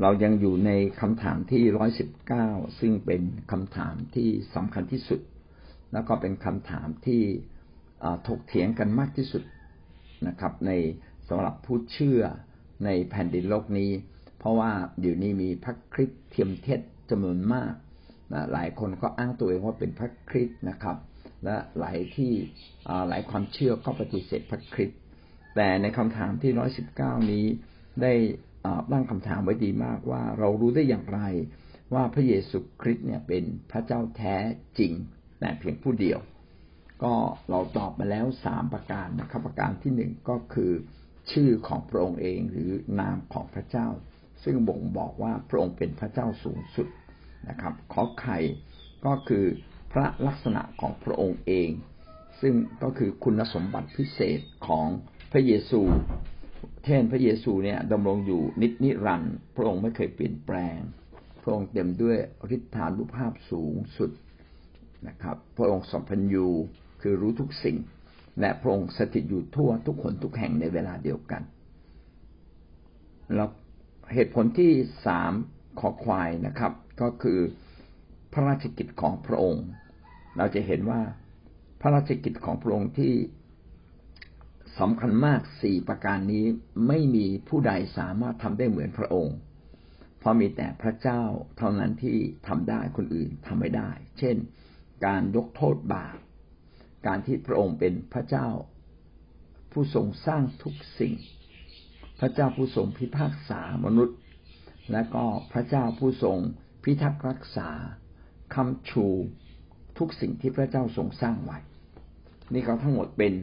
เรายังอยู่ในคำถามที่ร้อยสิบเก้าซึ่งเป็นคำถามที่สำคัญที่สุด แล้วก็เป็นคำถามที่ถกเถียงกันมากที่สุดนะครับ ในสำหรับผู้เชื่อในแผ่นดินโลกนี้ เพราะว่าเดี๋ยวนี้มีพระคริสต์เทียมเทศจำนวนมากนะหลายคนก็อ้างตัวเองว่าเป็นพระคริสต์นะครับ และหลายที่หลายความเชื่อก็ปฏิเสธพระคริสต์แต่ในคำถามที่ร้อยสิบเก้านี้ได้ ตั้งคำถามไว้ดีมากว่าเรารู้ได้อย่างไรว่าพระเยซูคริสต์เนี่ยเป็นพระเจ้าแท้จริงแต่เพียงผู้เดียว ก็เราตอบมาแล้วสามประการนะครับประการที่หนึ่งก็คือชื่อของพระองค์เองหรือนามของพระเจ้า ซึ่งบ่งบอกว่าพระองค์เป็นพระเจ้าสูงสุดนะครับ ขอไข่ก็คือพระลักษณะของพระองค์เอง ซึ่งก็คือคุณสมบัติพิเศษของพระเยซู เช่นพระเยซูเนี่ยดำรงอยู่นิจนิรันด์พระองค์ไม่เคยเปลี่ยนแปลง พระองค์เต็มด้วยฤทธานุภาพสูงสุดนะครับ พระองค์สัมพัญญูคือรู้ทุกสิ่ง และพระองค์สถิตอยู่ทั่วทุกคนทุกแห่งในเวลาเดียวกันแล้วเหตุผลที่สามขอควายนะครับ ก็คือพระราชกิจของพระองค์ เราจะเห็นว่าพระราชกิจของพระองค์ที่ สำคัญมากสี่ประการนี้ไม่มีผู้ใดสามารถทำได้เหมือนพระองค์ เพราะมีแต่พระเจ้าเท่านั้นที่ทำได้คนอื่นทำไม่ได้ เช่น การยกโทษบาป การที่พระองค์เป็นพระเจ้า ผู้ทรงสร้างทุกสิ่ง พระเจ้าผู้ทรงพิพากษามนุษย์ และก็พระเจ้าผู้ทรงพิทักษ์รักษาคำชูทุกสิ่งที่พระเจ้าทรงสร้างไว้ นี่ก็ทั้งหมดเป็น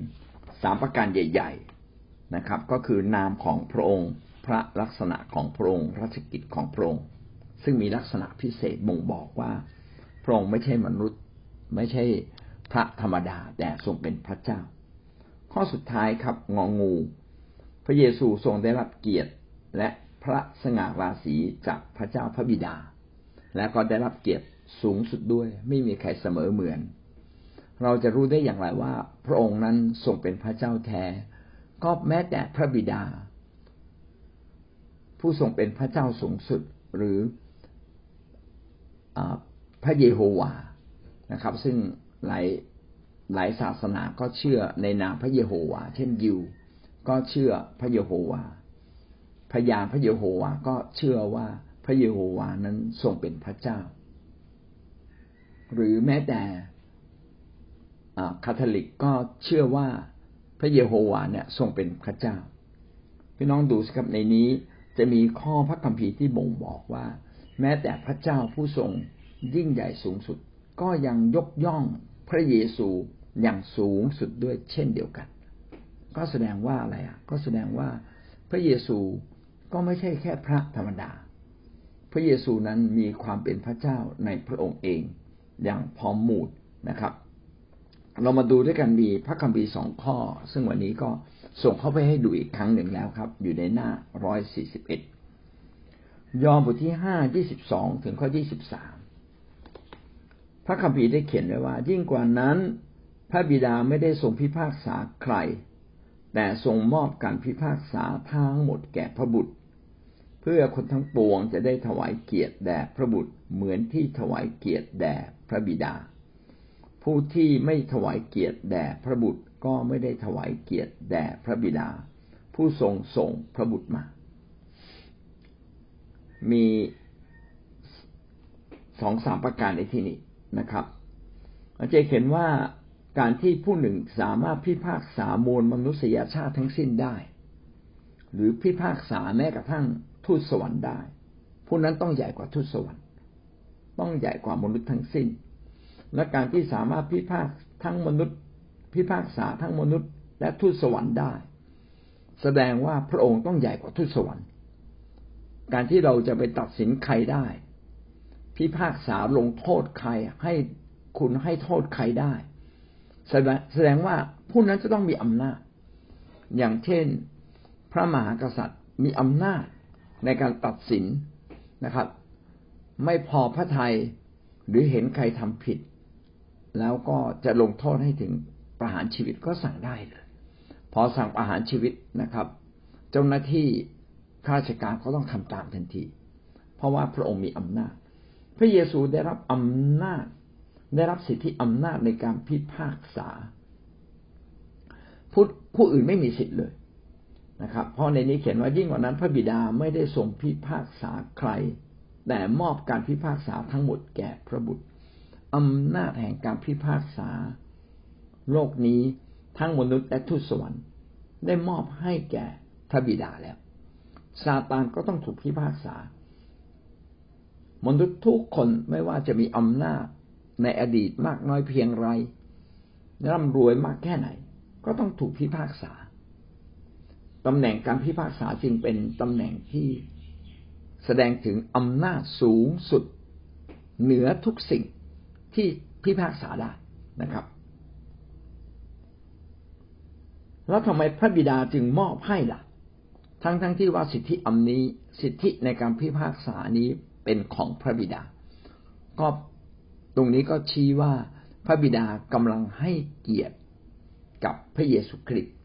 สามประการใหญ่ ๆนะครับ ก็คือนามของพระองค์ พระลักษณะของพระองค์ราชกิจของพระองค์ ซึ่งมีลักษณะพิเศษบ่งบอกว่า พระองค์ไม่ใช่มนุษย์ ไม่ใช่พระธรรมดาแต่ทรงเป็นพระเจ้า ข้อสุดท้ายครับงองู พระเยซูทรงได้รับเกียรติและพระสง่าราศีจากพระเจ้าพระบิดา และก็ได้รับเกียรติสูงสุดด้วยไม่มีใครเสมอเหมือน เราจะรู้ได้อย่างไรว่า พระองค์นั้นทรงเป็นพระเจ้าแท้ ก็แม้แต่พระบิดา ผู้ทรงเป็นพระเจ้าสูงสุดหรืออพระเยโฮวานะครับ ซึ่งหลายหลายศาสนาก็เชื่อในนามพระเยโฮวา เช่นยิว ก็เชื่อพระเยโฮวาพยานพระเยโฮวาก็เชื่อว่าพระเยโฮวานั้นทรงเป็นพระเจ้า หรือแม้แต่ คาทอลิกก็เชื่อว่าพระเยโฮวาเนี่ยทรงเป็นพระเจ้า พี่น้องดูสิครับในนี้จะมีข้อพระคัมภีร์ที่บ่งบอกว่า แม้แต่พระเจ้าผู้ทรงยิ่งใหญ่สูงสุด ก็ยังยกย่องพระเยซูอย่างสูงสุดด้วยเช่นเดียวกัน ก็แสดงว่าอะไรอะ ก็แสดงว่าพระเยซูก็ไม่ใช่แค่พระธรรมดา พระเยซูนั้นมีความเป็นพระเจ้าในพระองค์เอง อย่างพร้อมหมูดนะครับ เรามาดูด้วยกันมีพระคัมภีร์สองข้อ ซึ่งวันนี้ก็ส่งเข้าไปให้ดูอีกครั้งหนึ่งแล้วครับ อยู่ในหน้าร้อยสี่สิบเอ็ดยอห์นบทที่ห้ายี่สิบสองถึงข้อยี่สิบสามพระคัมภีร์ได้เขียนไว้ว่า ยิ่งกว่านั้น พระบิดาไม่ได้ทรงพิพากษาใคร แต่ทรงมอบการพิพากษาทั้งหมดแก่พระบุตร เพื่อคนทั้งปวงจะได้ถวายเกียรติแด่พระบุตรเหมือนที่ถวายเกียรติแด่พระบิดา ผู้ที่ไม่ถวายเกียรติแด่พระบุตรก็ไม่ได้ถวายเกียรติแด่พระบิดา ผู้ทรงส่งพระบุตรมา มีสองสามประการในที่นี้นะครับอาจารย์เห็นว่าการที่ผู้หนึ่งสามารถพิพากษามวลมนุษยชาติทั้งสิ้นได้ หรือพิพากษาแม้กระทั่งทูตสวรรค์ได้ ผู้นั้นต้องใหญ่กว่าทูตสวรรค์ ต้องใหญ่กว่ามนุษย์ทั้งสิ้น และการที่สามารถพิพากทั้งมนุษย์ พิพากษาทั้งมนุษย์ และทูตสวรรค์ได้ แสดงว่าพระองค์ต้องใหญ่กว่าทูตสวรรค์ การที่เราจะไปตัดสินใครได้ พิพากษาลงโทษใครให้คุณให้โทษใครได้ แสดงว่าผู้นั้นจะต้องมีอำนาจ อย่างเช่น พระมหากษัตริย์มีอำนาจในการตัดสินนะครับ ไม่พอพระทัยหรือเห็นใครทำผิด แล้วก็จะลงโทษให้ถึงประหารชีวิตก็สั่งได้เลย พอสั่งประหารชีวิตนะครับ เจ้าหน้าที่ข้าราชการก็ต้องทำตามทันที เพราะว่าพระองค์มีอำนาจ พระเยซูได้รับอำนาจ ได้รับสิทธิอำนาจในการพิพากษาผู้ผู้อื่นไม่มีสิทธิ์เลยนะครับ เพราะในนี้เขียนว่ายิ่งกว่านั้นพระบิดาไม่ได้ทรงพิพากษาใคร แต่มอบการพิพากษาทั้งหมดแก่พระบุตร อำนาจแห่งการพิพากษา โลกนี้ทั้งมนุษย์และทูตสวรรค์ ได้มอบให้แก่พระบิดาแล้วซาตานก็ต้องถูกพิพากษา มนุษย์ทุกคนไม่ว่าจะมีอำนาจในอดีตมากน้อยเพียงไรร่ำรวยมากแค่ไหน ก็ต้องถูกพิพากษาตำแหน่งการพิพากษาจึงเป็นตำแหน่งที่แสดงถึงอำนาจสูงสุด เหนือทุกสิ่ง ที่พิพากษาได้นะครับ แล้วทำไมพระบิดาจึงมอบให้ล่ะ ทั้งทั้งที่ว่าสิทธิอำนี้ สิทธิในการพิพากษานี้เป็นของพระบิดา ก็ตรงนี้ก็ชี้ว่าพระบิดากำลังให้เกียรติกับพระเยซูคริสต์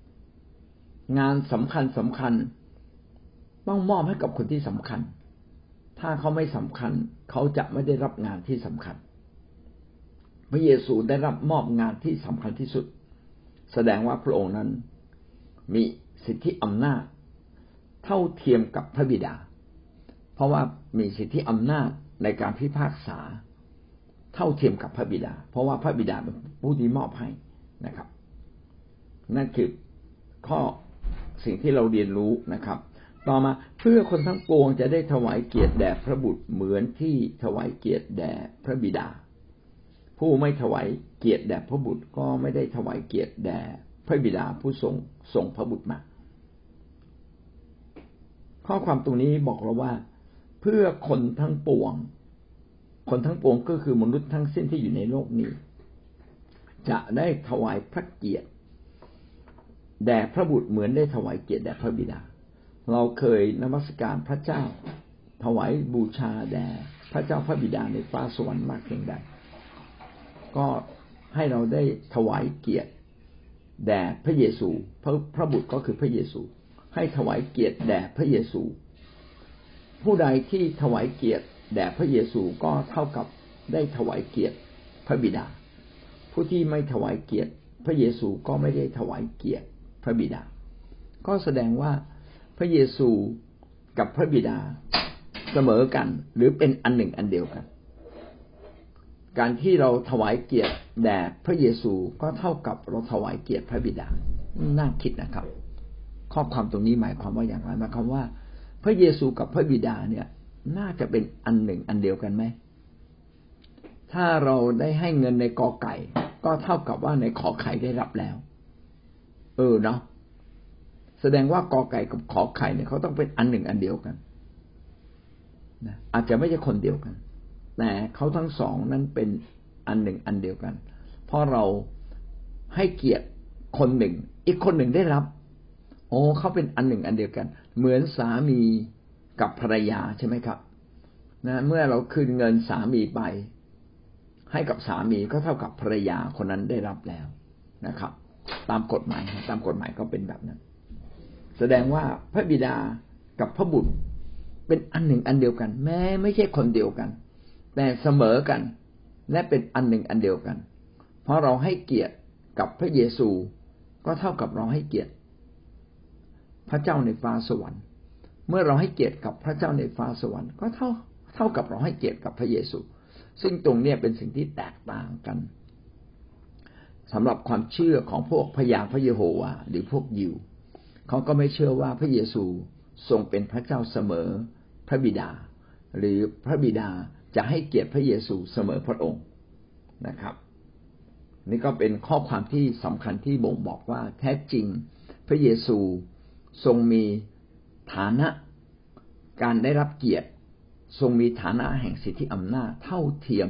งานสำคัญสำคัญต้องมอบให้กับคนที่สำคัญ ถ้าเขาไม่สำคัญ เขาจะไม่ได้รับงานที่สำคัญ พระเยซูได้รับมอบงานที่สำคัญที่สุด แสดงว่าพระองค์นั้นมีสิทธิอำนาจ เท่าเทียมกับพระบิดา เพราะว่ามีสิทธิอำนาจในการพิพากษา เท่าเทียมกับพระบิดา เพราะว่าพระบิดาเป็นผู้ที่มอบให้นะครับ นั่นคือข้อสิ่งที่เราเรียนรู้นะครับ ต่อมาเพื่อคนทั้งปวงจะได้ถวายเกียรติแด่พระบุตรเหมือนที่ถวายเกียรติแด่พระบิดา ผู้ไม่ถวายเกียรติแด่พระบุตรก็ไม่ได้ถวายเกียรติแด่พระบิดาผู้ทรงส่งพระบุตรมา ข้อความตรงนี้บอกเราว่า เพื่อคนทั้งปวง คนทั้งปวงก็คือมนุษย์ทั้งสิ้นที่อยู่ในโลกนี้ จะได้ถวายพระเกียรติแด่พระบุตรเหมือนได้ถวายเกียรติแด่พระบิดา เราเคยนมัสการพระเจ้า ถวายบูชาแด่พระเจ้าพระบิดาในฟ้าสวรรค์มากเพียงใด ก็ให้เราได้ถวายเกียรติแด่พระเยซูพระพระบุตรก็คือพระเยซู ให้ถวายเกียรติแด่พระเยซู ผู้ใดที่ถวายเกียรติแด่พระเยซูก็เท่ากับได้ถวายเกียรติพระบิดา ผู้ที่ไม่ถวายเกียรติ พระเยซูก็ไม่ได้ถวายเกียรติพระบิดา ก็แสดงว่าพระเยซูกับพระบิดาเสมอกันหรือเป็นอันหนึ่งอันเดียวกัน การที่เราถวายเกียรติแด่พระเยซูก็เท่ากับเราถวายเกียรติพระบิดา น่าคิดนะครับ ข้อความตรงนี้หมายความว่าอย่างไรหมายความว่า พระเยซูกับพระบิดาเนี่ย น่าจะเป็นอันหนึ่งอันเดียวกันไหม ถ้าเราได้ให้เงินในกอไก่ ก็เท่ากับว่าในขอไข่ได้รับแล้ว เออเนาะแสดงว่ากอไก่กับขอไข่เนี่ยเขาต้องเป็นอันหนึ่งอันเดียวกันนะอาจจะไม่ใช่คนเดียวกัน แต่เขาทั้งสองนั้นเป็นอันหนึ่งอันเดียวกัน เพราะเราให้เกียรติคนหนึ่ง อีกคนหนึ่งได้รับ โอ้เขาเป็นอันหนึ่งอันเดียวกัน เหมือนสามีกับภรรยาใช่ไหมครับนะเมื่อเราคืนเงินสามีไป ให้กับสามีก็เท่ากับภรรยาคนนั้นได้รับแล้วนะครับ ตามกฎหมายตามกฎหมายก็เป็นแบบนั้น แสดงว่าพระบิดากับพระบุตรเป็นอันหนึ่งอันเดียวกัน แม้ไม่ใช่คนเดียวกัน แต่เสมอกัน และเป็นอันหนึ่งอันเดียวกัน เพราะเราให้เกียรติกับพระเยซู ก็เท่ากับเราให้เกียรติ พระเจ้าในฟ้าสวรรค์ เมื่อเราให้เกียรติกับพระเจ้าในฟ้าสวรรค์ ก็เท่าเท่ากับเราให้เกียรติกับพระเยซู ซึ่งตรงนี้เป็นสิ่งที่แตกต่างกันสำหรับความเชื่อของพวกพยาพระเยโฮวาหรือพวกยิวเขาก็ไม่เชื่อว่าพระเยซูทรงเป็นพระเจ้าเสมอพระบิดา หรือพระบิดา จะให้เกียรติพระเยซูเสมอพระองค์นะครับ นี่ก็เป็นข้อความที่สำคัญที่บ่งบอกว่าแท้จริงพระเยซูทรงมีฐานะการได้รับเกียรติ ทรงมีฐานะแห่งสิทธิอำนาจเท่าเทียม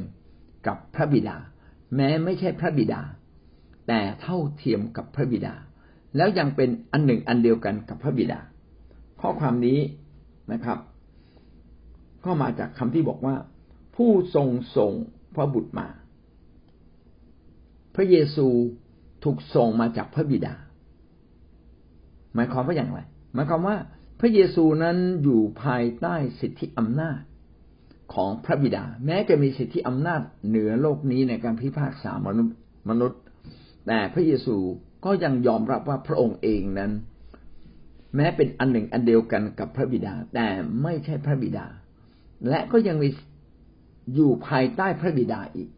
กับพระบิดา แม้ไม่ใช่พระบิดา แต่เท่าเทียมกับพระบิดา แล้วยังเป็นอันหนึ่งอันเดียวกันกับพระบิดา ข้อความนี้นะครับ ก็มาจากคำที่บอกว่า ผู้ทรงส่งพระบุตรมา พระเยซูถูกส่งมาจากพระบิดา หมายความว่าอย่างไร หมายความว่าพระเยซูนั้นอยู่ภายใต้สิทธิอำนาจของพระบิดา แม้จะมีสิทธิอำนาจเหนือโลกนี้ในการพิพากษามนุษย์มนุษย์ แต่พระเยซูก็ยังยอมรับว่าพระองค์เองนั้น แม้เป็นอันหนึ่งอันเดียวกันกับพระบิดา แต่ไม่ใช่พระบิดา และก็ยังมี อยู่ภายใต้พระบิดาอีก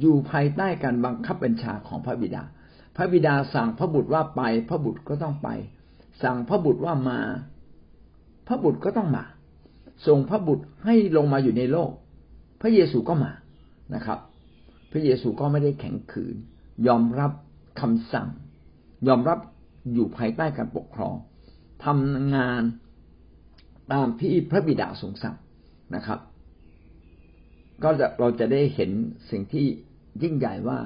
อยู่ภายใต้การบังคับบัญชาของพระบิดา พระบิดาสั่งพระบุตรว่าไป พระบุตรก็ต้องไป สั่งพระบุตรว่ามา พระบุตรก็ต้องมา ส่งพระบุตรให้ลงมาอยู่ในโลก พระเยซูก็มานะครับ พระเยซูก็ไม่ได้แข็งขืน ยอมรับคำสั่ง ยอมรับอยู่ภายใต้การปกครองทำงานตามที่พระบิดาทรงสั่งนะครับ ก็จะเราจะได้เห็นสิ่งที่ยิ่งใหญ่ว่า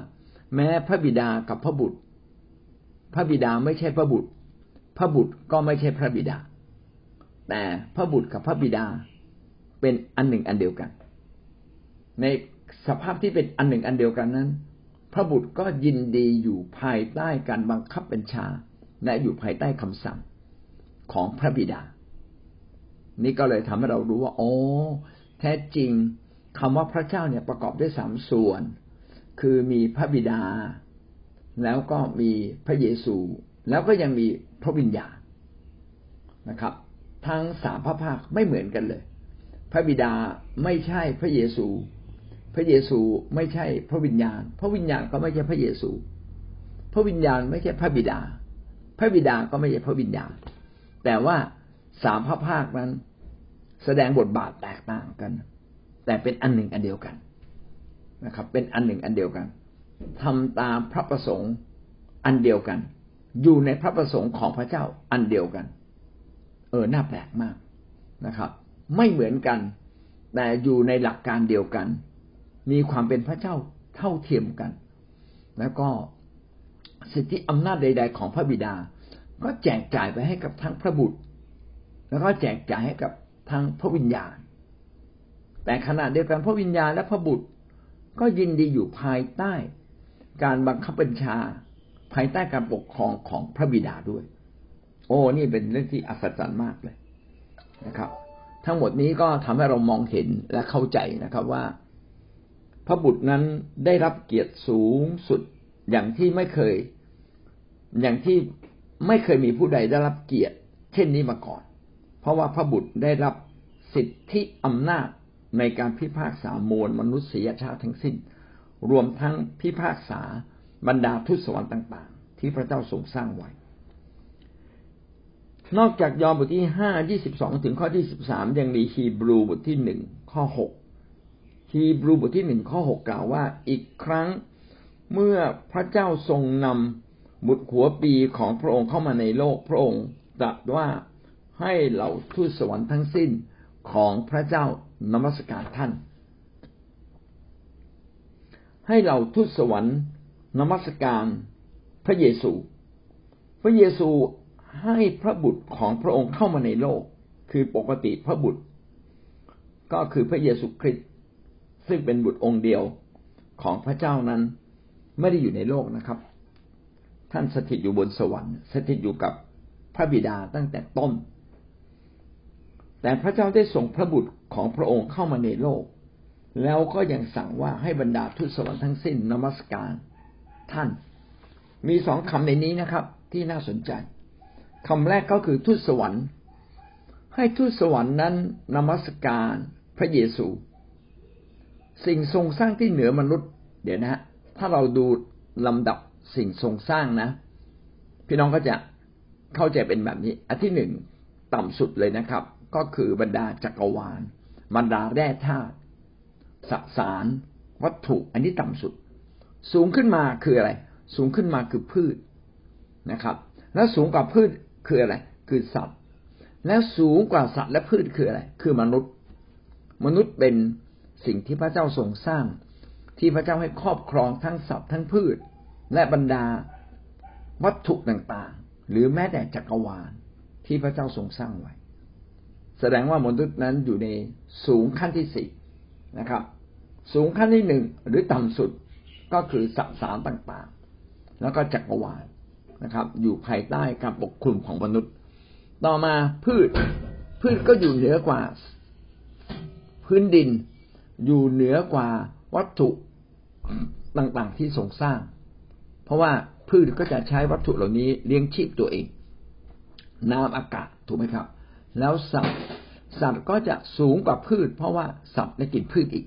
แม้พระบิดากับพระบุตร พระบิดาไม่ใช่พระบุตร พระบุตรก็ไม่ใช่พระบิดา แต่พระบุตรกับพระบิดาเป็นอันหนึ่งอันเดียวกัน ในสภาพที่เป็นอันหนึ่งอันเดียวกันนั้น พระบุตรก็ยินดีอยู่ภายใต้การบังคับบัญชา และอยู่ภายใต้คำสั่งของพระบิดา นี่ก็เลยทำให้เรารู้ว่า โอ้ แท้จริง คำว่าพระเจ้าเนี่ยประกอบด้วยสามส่วน คือมีพระบิดา แล้วก็มีพระเยซู แล้วก็ยังมีพระวิญญาณนะครับ ทั้งสามพระภาคไม่เหมือนกันเลย พระบิดาไม่ใช่พระเยซู พระเยซูไม่ใช่พระวิญญาณ พระวิญญาณก็ไม่ใช่พระเยซู พระวิญญาณไม่ใช่พระบิดา พระบิดาก็ไม่ใช่พระวิญญาณ แต่ว่าสามพระภาคนั้น แสดงบทบาทแตกต่างกัน แต่เป็นอันหนึ่งอันเดียวกันนะครับ เป็นอันหนึ่งอันเดียวกันทำตามพระประสงค์อันเดียวกัน อยู่ในพระประสงค์ของพระเจ้าอันเดียวกัน เออน่าแปลกมากนะครับ ไม่เหมือนกัน แต่อยู่ในหลักการเดียวกัน มีความเป็นพระเจ้าเท่าเทียมกัน แล้วก็สิทธิอำนาจใด ๆ ของพระบิดา ก็แจกจ่ายไปให้กับทั้งพระบุตร แล้วก็แจกจ่ายให้กับทั้งพระวิญญาณ แต่ขณะเดียวกันพระวิญญาณและพระบุตร ก็ยินดีอยู่ภายใต้ การบังคับบัญชา ภายใต้การปกครองของพระบิดาด้วย โอ้นี่เป็นเรื่องที่อัศจรรย์มากเลยนะครับ ทั้งหมดนี้ก็ทำให้เรามองเห็นและเข้าใจนะครับว่า พระบุตรนั้นได้รับเกียรติสูงสุดอย่างที่ไม่เคย อย่างที่ไม่เคยมีผู้ใดได้รับเกียรติ เช่นนี้มาก่อน เพราะว่าพระบุตรได้รับสิทธิอำนาจ ในการพิพากษามวลมนุษยชาติทั้งสิ้น รวมทั้งพิพากษาบรรดาทุตสวรรค์ต่างๆ ที่พระเจ้าทรงสร้างไว้ นอกจากยอห์นบทที่ห้ายี่สิบสองถึงข้อที่สิบสามยังมีฮีบรูบทที่หนึ่งข้อหกฮีบรูบทที่หนึ่งข้อหกกล่าวว่าอีกครั้งเมื่อพระเจ้าทรงนำบุตรหัวปีของพระองค์เข้ามาในโลกพระองค์ตรัสว่าให้เหล่าทูตสวรรค์ทั้งสิ้นของพระเจ้า นมัสการท่าน ให้เหล่าทูตสวรรค์นมัสการพระเยซู พระเยซูให้พระบุตรของพระองค์เข้ามาในโลก คือปกติพระบุตร ก็คือพระเยซูคริสต์ซึ่งเป็นบุตรองค์เดียวของพระเจ้านั้นไม่ได้อยู่ในโลกนะครับ ท่านสถิตอยู่บนสวรรค์ สถิตอยู่กับพระบิดาตั้งแต่ต้น แต่พระเจ้าได้ส่งพระบุตร ของพระองค์เข้ามาในโลก แล้วก็ยังสั่งว่าให้บรรดาทุตสวรรค์ทั้งสิ้นนมัสการท่าน มีสองคำในนี้นะครับ ที่น่าสนใจคำแรกก็คือทูตสวรรค์ ให้ทูตสวรรค์นั้นนมัสการพระเยซู สิ่งทรงสร้างที่เหนือมนุษย์ เดี๋ยวนะฮะถ้าเราดูลำดับสิ่งทรงสร้างนะ พี่น้องก็จะเข้าใจเป็นแบบนี้ อันที่หนึ่งต่ำสุดเลยนะครับ ก็คือบรรดาจักรวาล บรรดาแร่ธาตุสสาร วัตถุอันนี้ต่ำสุด สูงขึ้นมาคืออะไร สูงขึ้นมาคือพืชนะครับ แล้วสูงกว่าพืชคืออะไร คือสัตว์ และสูงกว่าสัตว์และพืชคืออะไร คือมนุษย์ มนุษย์เป็นสิ่งที่พระเจ้าทรงสร้าง ที่พระเจ้าให้ครอบครองทั้งสัตว์ทั้งพืช และบรรดาวัตถุต่างๆ หรือแม้แต่จักรวาลที่พระเจ้าทรงสร้างไว้ แสดงว่ามนุษย์นั้นอยู่ในสูงขั้นที่สี่นะครับ สูงขั้นที่หนึ่งหรือต่ำสุดก็คือสสารต่างๆ แล้วก็จักรวาลนะครับ อยู่ภายใต้การปกคลุมของมนุษย์ ต่อมาพืชพืชก็อยู่เหนือกว่าพพื้นดิน อยู่เหนือกว่าวัตถุต่างๆที่ทรงสร้าง เพราะว่าพืชก็จะใช้วัตถุเหล่านี้เลี้ยงชีพตัวเอง น้ำอากาศถูกไหมครับ แล้วสัตว์สัตว์ก็จะสูงกว่าพืช เพราะว่าสัตว์ได้กินพืชอีก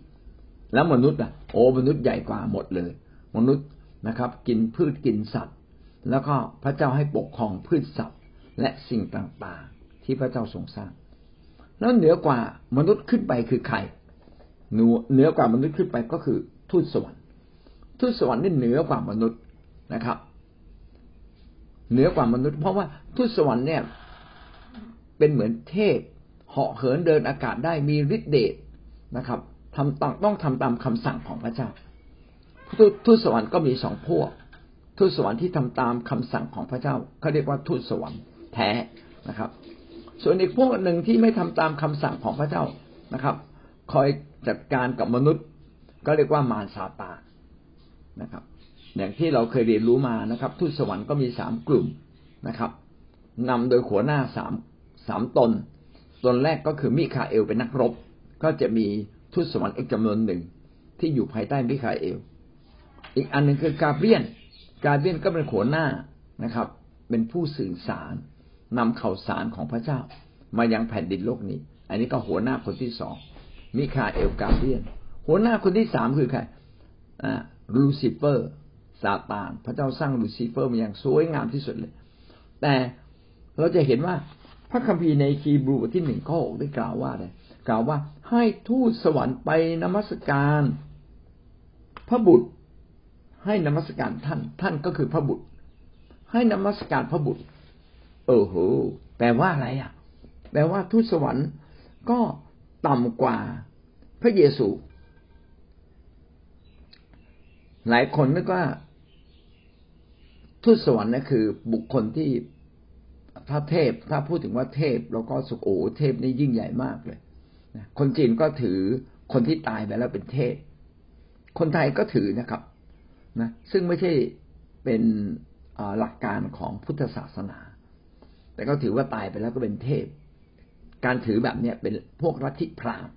แล้วมนุษย์อะโอ้มนุษย์ใหญ่กว่าหมดเลย มนุษย์นะครับ กินพืชกินสัตว์ แล้วก็พระเจ้าให้ปกครองพืชสัตว์และสิ่งต่างๆ ที่พระเจ้าทรงสร้าง แล้วเหนือกว่ามนุษย์ขึ้นไปคือใครเหนือกว่ามนุษย์ขึ้นไปก็คือทูตสวรรค์ทูตสวรรค์นี่เหนือกว่ามนุษย์นะครับ เหนือกว่ามนุษย์ เพราะว่าทูตสวรรค์เนี่ย เป็นเหมือนเทพเหาะเหินเดินอากาศได้มีฤทธิเดชนะครับทำต้องต้องทำตามคำสั่งของพระเจ้าทูตสวรรค์ก็มีสองพวกทูตสวรรค์ที่ทำตามคำสั่งของพระเจ้าเขาเรียกว่าทูตสวรรค์แท้นะครับ ส่วนอีกพวกหนึ่งที่ไม่ทำตามคำสั่งของพระเจ้านะครับ คอยจัดการกับมนุษย์ ก็เรียกว่ามารซาตานนะครับ อย่างที่เราเคยเรียนรู้มานะครับ ทูตสวรรค์ก็มีสามกลุ่มนะครับนำโดยหัวหน้าสาม สามตน ตนแรกก็คือมิคาเอลเป็นนักรบ ก็จะมีทูตสวรรค์อีกจำนวนหนึ่งที่อยู่ภายใต้มิคาเอล อีกอันหนึ่งคือกาเบียน กาเบียนก็เป็นหัวหน้านะครับ เป็นผู้สื่อสารนำข่าวสารของพระเจ้า มายังแผ่นดินโลกนี้ อันนี้ก็หัวหน้าคนที่สองมิคาเอลกาเบียน หัวหน้าคนที่สามคือใครอ่าลูซิเฟอร์ซาตาน พระเจ้าสร้างลูซิเฟอร์มาอย่างสวยงามที่สุดเลย แต่เราจะเห็นว่า พระคัมภีร์ในฮีบรูบทที่หนึ่งข้อหกได้กล่าวว่าอะไรกล่าวว่าให้ทูตสวรรค์ไปนมัสการ พระบุตรให้นมัสการท่าน ท่านก็คือพระบุตร ให้นมัสการพระบุตร โอ้โหแปลว่าอะไรอะ แปลว่าทูตสวรรค์ก็ต่ำกว่าพระเยซู หลายคนนึกว่าทูตสวรรค์นั่นคือบุคคลที่ ถ้าเทพถ้าพูดถึงว่าเทพเราก็สุโอเทพนี่ยิ่งใหญ่มากเลยคนจีนก็ถือคนที่ตายไปแล้วเป็นเทพ คนไทยก็ถือนะครับนะซึ่งไม่ใช่เป็นหลักการของพุทธศาสนา แต่ก็ถือว่าตายไปแล้วก็เป็นเทพ การถือแบบเนี้ยเป็นพวกลัทธิพราหมณ์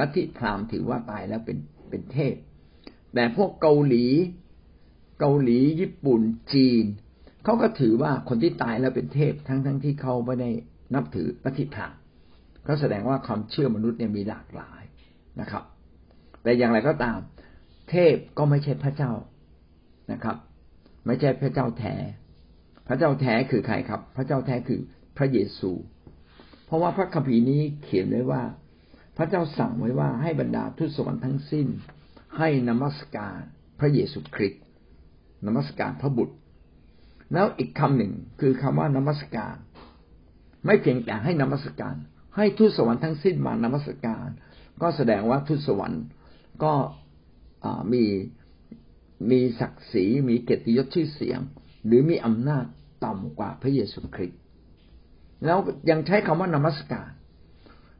ลัทธิพราหมณ์ถือว่าตายแล้วเป็นเป็นเทพ แต่พวกเกาหลี เกาหลีญี่ปุ่นจีน เขาก็ถือว่าคนที่ตายแล้วเป็นเทพทั้งทั้งที่เขาไม่ได้นับถือลัทธิพราหมณ์ก็แสดงว่าความเชื่อมนุษย์เนี่ยมีหลากหลายนะครับ แต่อย่างไรก็ตาม เทพก็ไม่ใช่พระเจ้านะครับ ไม่ใช่พระเจ้าแท้ พระเจ้าแท้คือใครครับ พระเจ้าแท้คือพระเยซู เพราะว่าพระคัมภีร์นี้เขียนไว้ว่า พระเจ้าสั่งไว้ว่าให้บรรดาทุตสวรรค์ทั้งสิ้น ให้นมัสการพระเยซูคริสต์นมัสการพระบุตร แล้วอีกคำหนึ่งคือคำว่านมัสการ ไม่เพียงแต่ให้นมัสการ ให้ทูตสวรรค์ทั้งสิ้นมานมัสการ ก็แสดงว่าทูตสวรรค์ก็มีมีศักดิ์ศรีมีเกียรติยศชื่อเสียง หรือมีอำนาจต่ำกว่าพระเยซูคริสต์แล้วยังใช้คำว่านมัสการ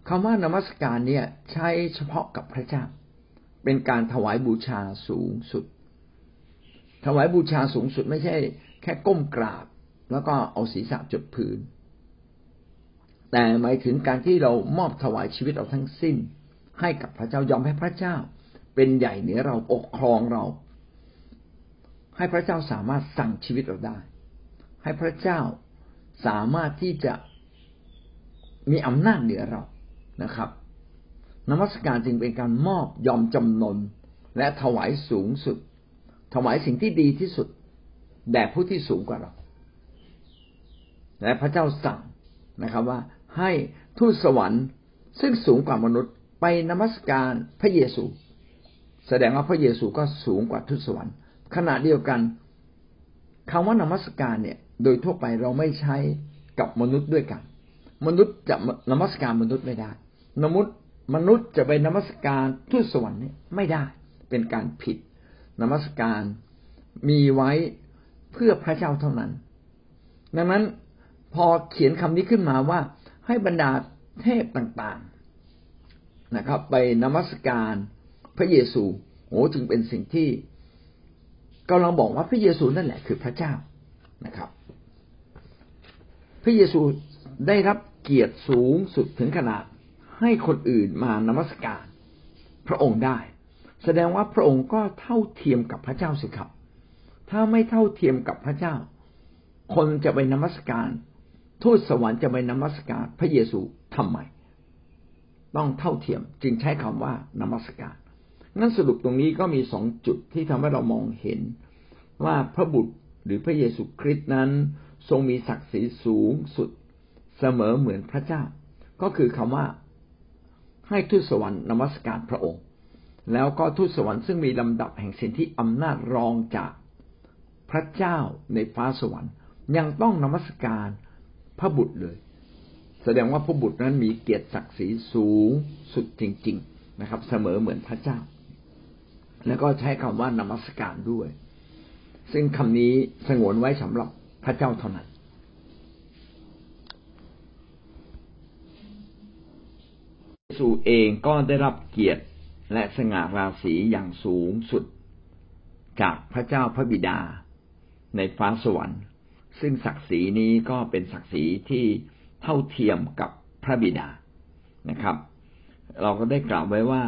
คำว่านมัสการเนี่ยใช้เฉพาะกับพระเจ้า เป็นการถวายบูชาสูงสุด ถวายบูชาสูงสุดไม่ใช่ แค่ก้มกราบ แล้วก็เอาศีรษะจุดพื้น แต่หมายถึงการที่เรามอบถวายชีวิตเราทั้งสิ้น ให้กับพระเจ้ายอมให้พระเจ้า เป็นใหญ่เหนือเราปกครองเรา ให้พระเจ้าสามารถสั่งชีวิตเราได้ ให้พระเจ้าสามารถที่จะมีอำนาจเหนือเรานะครับนมัสการจึงเป็นการมอบยอมจำนนและถวายสูงสุด ถวายสิ่งที่ดีที่สุด แด่ผู้ที่สูงกว่าเรา และพระเจ้าสั่งนะครับว่าให้ทูตสวรรค์ ซึ่งสูงกว่ามนุษย์ไปนมัสการพระเยซู แสดงว่าพระเยซูก็สูงกว่าทูตสวรรค์ ขณะเดียวกันคำว่านมัสการเนี่ย โดยทั่วไปเราไม่ใช้กับมนุษย์ด้วยกัน มนุษย์จะนมัสการมนุษย์ไม่ได้มนุษย์มนุษย์จะไปนมัสการทูตสวรรค์เนี่ยไม่ได้เป็นการผิดนมัสการมีไว้ เพื่อพระเจ้าเท่านั้น ดังนั้นพอเขียนคำนี้ขึ้นมาว่าให้บรรดาเทพต่างๆนะครับ ไปนมัสการพระเยซูโอ้จึงเป็นสิ่งที่กำลังบอกว่าพระเยซูนั่นแหละคือพระเจ้านะครับ พระเยซูได้รับเกียรติสูงสุดถึงขนาดให้คนอื่นมานมัสการ พระองค์ได้ แสดงว่าพระองค์ก็เท่าเทียมกับพระเจ้าสิครับ ถ้าไม่เท่าเทียมกับพระเจ้า คนจะไปนมัสการ ทูตสวรรค์จะไปนมัสการ พระเยซูทำไม ต้องเท่าเทียมจึงใช้คำว่านมัสการงั้นสรุปตรงนี้ก็มีสองจุดที่ทำให้เรามองเห็น ว่าพระบุตรหรือพระเยซูคริสต์นั้น ทรงมีศักดิ์ศรีสูงสุดเสมอเหมือนพระเจ้า ก็คือคำว่าให้ทูตสวรรค์นมัสการพระองค์ แล้วก็ทูตสวรรค์ซึ่งมีลำดับแห่งสิทธิอำนาจรองจาก พระเจ้าในฟ้าสวรรค์ ยังต้องนมัสการพระบุตรเลย แสดงว่าพระบุตรนั้นมีเกียรติศักดิ์ศรีสูงสุดจริง ๆนะครับ เสมอเหมือนพระเจ้า แล้วก็ใช้คำว่านมัสการด้วย ซึ่งคำนี้สงวนไว้สำหรับพระเจ้าเท่านั้นซูเองก็ได้รับเกียรติและสง่าราศีอย่างสูงสุดจากพระเจ้าพระบิดา ในฟ้าสวรรค์ ซึ่งศักดิ์ศรีนี้ก็เป็นศักดิ์ศรีที่เท่าเทียมกับพระบิดานะครับ เราก็ได้กล่าวไว้ว่า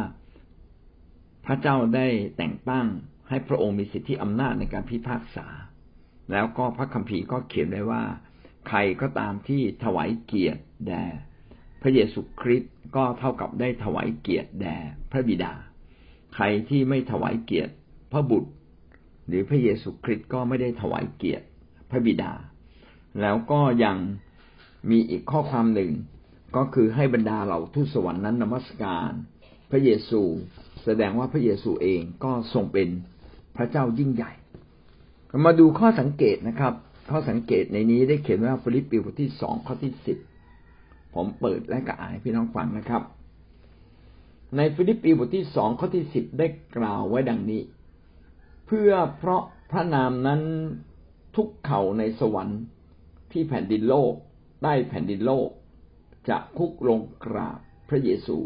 พระเจ้าได้แต่งตั้งให้พระองค์มีสิทธิอำนาจในการพิพากษา แล้วก็พระคัมภีร์ก็เขียนไว้ว่า ใครก็ตามที่ถวายเกียรติแด่พระเยซูคริสต์ก็เท่ากับได้ถวายเกียรติแด่พระบิดา ใครที่ไม่ถวายเกียรติพระบุตร หรือพระเยซูคริสต์ก็ไม่ได้ถวายเกียรติพระบิดา แล้วก็ยังมีอีกข้อความหนึ่งก็คือให้บรรดาเหล่าทูตสวรรค์นั้นนมัสการ พระเยซู แสดงว่าพระเยซูเองก็ทรงเป็นพระเจ้ายิ่งใหญ่ มาดูข้อสังเกตนะครับ ข้อสังเกตในนี้ได้เขียนว่าฟิลิปปีบทที่สองข้อที่สิบผมเปิดและก็อ่านให้พี่น้องฟังนะครับ ในฟิลิปปีบทที่สองข้อที่สิบได้กล่าวไว้ดังนี้ เพื่อเพราะพระนามนั้นทุกเข่าในสวรรค์ที่แผ่นดินโลกใต้แผ่นดินโลก จะคุกลงกราบพระเยซู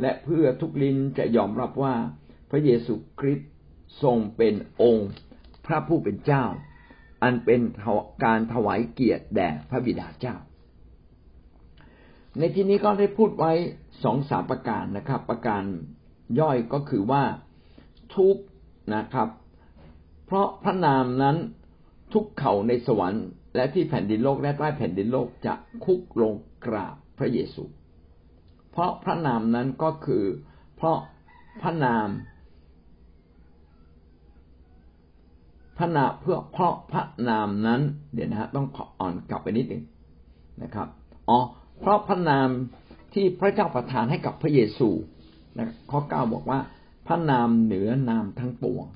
และเพื่อทุกลิ้นจะยอมรับว่าพระเยซูคริสต์ทรงเป็นองค์พระผู้เป็นเจ้า อันเป็นการถวายเกียรติแด่พระบิดาเจ้า ในที่นี้ก็ได้พูดไว้สองสามประการนะครับ ประการย่อยก็คือว่าทุกนะครับ เพราะพระนามนั้นทุกเขาในสวรรค์และที่แผ่นดินโลกและใต้แผ่นดินโลกจะคุกลงกราบพระเยซู เพราะพระนามนั้นก็คือ เพราะพระนามพระนามเพื่อเพราะพระนามนั้น เดี๋ยวนะฮะต้องขออ่อนกลับไปนิดหนึ่งนะครับอ๋อเพราะพระนามที่พระเจ้าประทานให้กับพระเยซูนะข้อเก้าบอกว่าพระนามเหนือนามทั้งปวง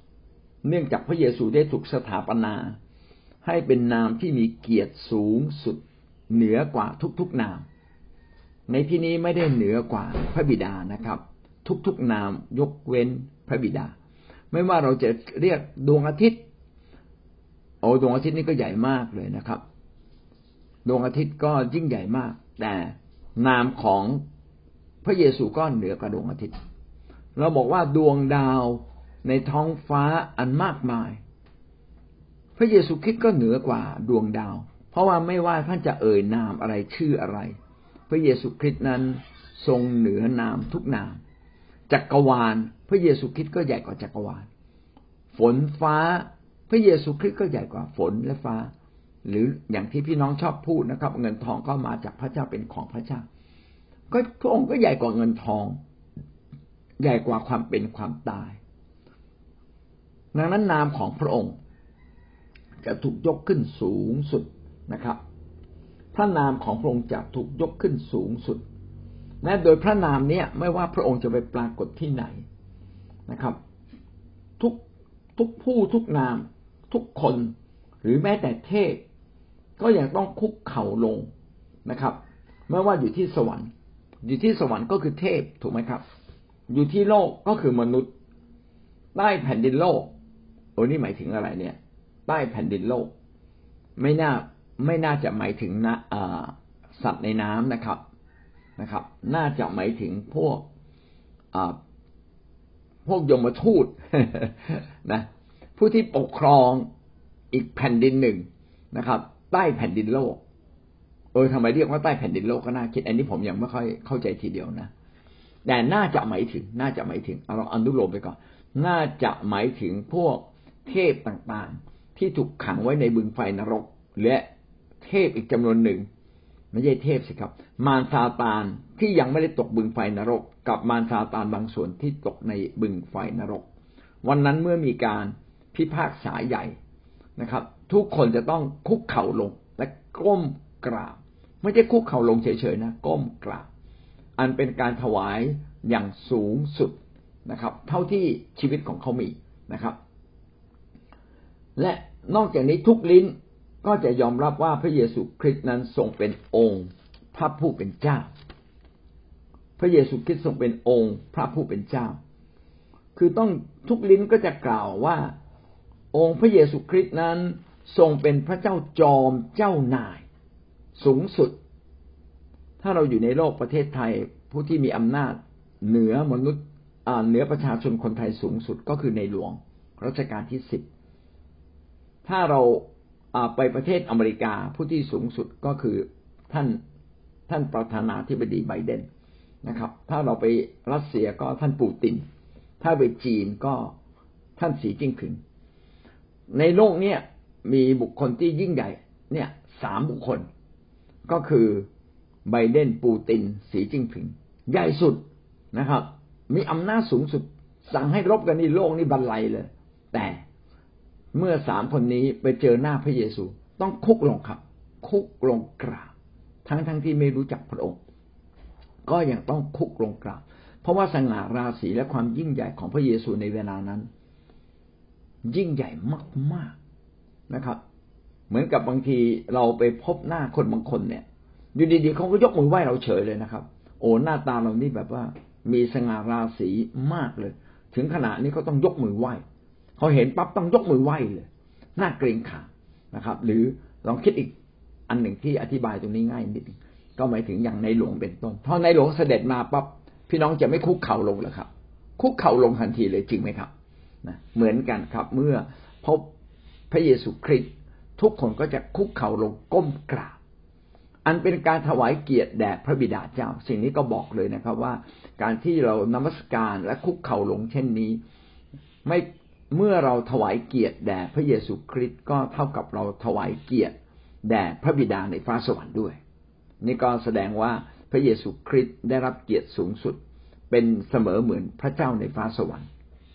เนื่องจากพระเยซูได้ถูกสถาปนา ให้เป็นนามที่มีเกียรติสูงสุดเหนือกว่าทุกๆนาม ในที่นี้ไม่ได้เหนือกว่าพระบิดานะครับ ทุกๆนามยกเว้นพระบิดา ไม่ว่าเราจะเรียกดวงอาทิตย์โอ้ดวงอาทิตย์นี่ก็ใหญ่มากเลยนะครับ ดวงอาทิตย์ก็ยิ่งใหญ่มาก แต่นามของพระเยซูก็เหนือกว่าดวงอาทิตย์ เราบอกว่าดวงดาว ในท้องฟ้าอันมากมาย พระเยซูคริสต์ก็เหนือกว่าดวงดาว เพราะว่าไม่ว่าท่านจะเอ่ยนามอะไรชื่ออะไร พระเยซูคริสต์นั้นทรงเหนือนามทุกนาม จักรวาล พระเยซูคริสต์ก็ใหญ่กว่าจักรวาล ฝนฟ้า พระเยซูคริสต์ก็ใหญ่กว่าฝนและฟ้า หรืออย่างที่พี่น้องชอบพูดนะครับ เงินทองก็มาจากพระเจ้าเป็นของพระเจ้า ก็พระองค์ก็ใหญ่กว่าเงินทอง ใหญ่กว่าความเป็นความตาย ดังนั้นนามของพระองค์ จะถูกยกขึ้นสูงสุดนะครับ พระนามของพระองค์จะถูกยกขึ้นสูงสุดและโดยพระนามเนี้ยไม่ว่าพระองค์จะไปปรากฏที่ไหนนะครับ ทุกทุกผู้ทุกนาม ทุกคน หรือแม้แต่เทพ ก็ยังต้องคุกเข่าลงนะครับไม่ว่าอยู่ที่สวรรค์ อยู่ที่สวรรค์ก็คือเทพถูกไหมครับ อยู่ที่โลกก็คือมนุษย์ ใต้แผ่นดินโลก อ้นี่หมายถึงอะไรเนี่ย ใต้แผ่นดินโลก ไม่น่าไม่น่าจะหมายถึงนะสัตว์ในน้ำนะครับนะครับ น่าจะหมายถึงพวกพวกยมทูตนะผู้ที่ปกครองอีกแผ่นดินหนึ่งนะครับ ใต้แผ่นดินโลกเออทำไมเรียกว่าใต้แผ่นดินโลกก็น่าคิด อันนี้ผมยังไม่ค่อยเข้าใจทีเดียวนะแต่น่าจะหมายถึง น่าจะหมายถึงเราอนุโลมไปก่อน น่าจะหมายถึงพวก เทพต่างๆ ที่ถูกขังไว้ในบึงไฟนรก และเทพอีกจำนวนหนึ่ง ไม่ใช่เทพสิครับ มารซาตานที่ยังไม่ได้ตกบึงไฟนรก กับมารซาตานบางส่วนที่ตกในบึงไฟนรก วันนั้นเมื่อมีการพิพากษาใหญ่นะครับ ทุกคนจะต้องคุกเข่าลงและก้มกราบ ไม่ใช่คุกเข่าลงเฉยๆนะก้มกราบ อันเป็นการถวายอย่างสูงสุดนะครับ เท่าที่ชีวิตของเขามีนะครับ และนอกจากนี้ทุกลิ้นก็จะยอมรับว่าพระเยซูคริสต์นั้นทรงเป็นองค์พระผู้เป็นเจ้า พระเยซูคริสต์ทรงเป็นองค์พระผู้เป็นเจ้า คือต้องทุกลิ้นก็จะกล่าวว่า องค์พระเยซูคริสต์นั้นทรงเป็นพระเจ้าจอมเจ้านาย สูงสุด ถ้าเราอยู่ในโลกประเทศไทยผู้ที่มีอำนาจเหนือมนุษย์เหนือประชาชนคนไทยสูงสุดก็คือในหลวงรัชกาลที่สิบ ถ้าเราไปประเทศอเมริกาผู้ที่สูงสุดก็คือท่านท่านประธานาธิบดีไบเดนนะครับ ถ้าเราไปรัสเซียก็ท่านปูติน ถ้าไปจีนก็ท่านสีจิ้งผิง ในโลกเนี้ยมีบุคคลที่ยิ่งใหญ่ เนี่ยสามบุคคล ก็คือไบเดนปูติน สีจิ้งผิง ใหญ่สุดนะครับ มีอำนาจสูงสุด สั่งให้รบกันนี่โลกนี่บรรลัยเลย แต่ เมื่อสามคนนี้ไปเจอหน้าพระเยซู ต้องคุกลงครับ คุกลงกราบทั้งทั้งที่ไม่รู้จักพระองค์ ก็ยังต้องคุกลงกราบเพราะว่าสง่าราศีและความยิ่งใหญ่ของพระเยซูในเวลานั้น ยิ่งใหญ่มากๆนะครับ เหมือนกับบางทีเราไปพบหน้าคนบางคนเนี่ย อยู่ดีๆเขาก็ยกมือไหว้เราเฉยเลยนะครับ โอ้หน้าตาเรานี่แบบว่า มีสง่าราศีมากเลย ถึงขนาดนี้เขาต้องยกมือไหว้ พอเห็นปั๊บต้องยกมือไหว้เลยน่าเกรงขามนะครับ หรือลองคิดอีกอันหนึ่งที่อธิบายตรงนี้ง่ายนิดนึงก็หมายถึงอย่างในหลวงเป็นต้นพอในหลวงเสด็จมาปั๊บพี่น้องจะไม่คุกเข่าลงหรอครับ คุกเข่าลงทันทีเลยจริงไหมครับนะเหมือนกันครับ เมื่อพบพระเยซูคริสต์ทุกคนก็จะคุกเข่าลงก้มกราบ อันเป็นการถวายเกียรติแด่พระบิดาเจ้า สิ่งนี้ก็บอกเลยนะครับว่า การที่เรานมัสการและคุกเข่าลงเช่นนี้ ไม่ เมื่อเราถวายเกียรติแด่พระเยซูคริสต์ก็เท่ากับเราถวายเกียรติแด่พระบิดาในฟ้าสวรรค์ด้วย นี่ก็แสดงว่าพระเยซูคริสต์ได้รับเกียรติสูงสุด เป็นเสมอเหมือนพระเจ้าในฟ้าสวรรค์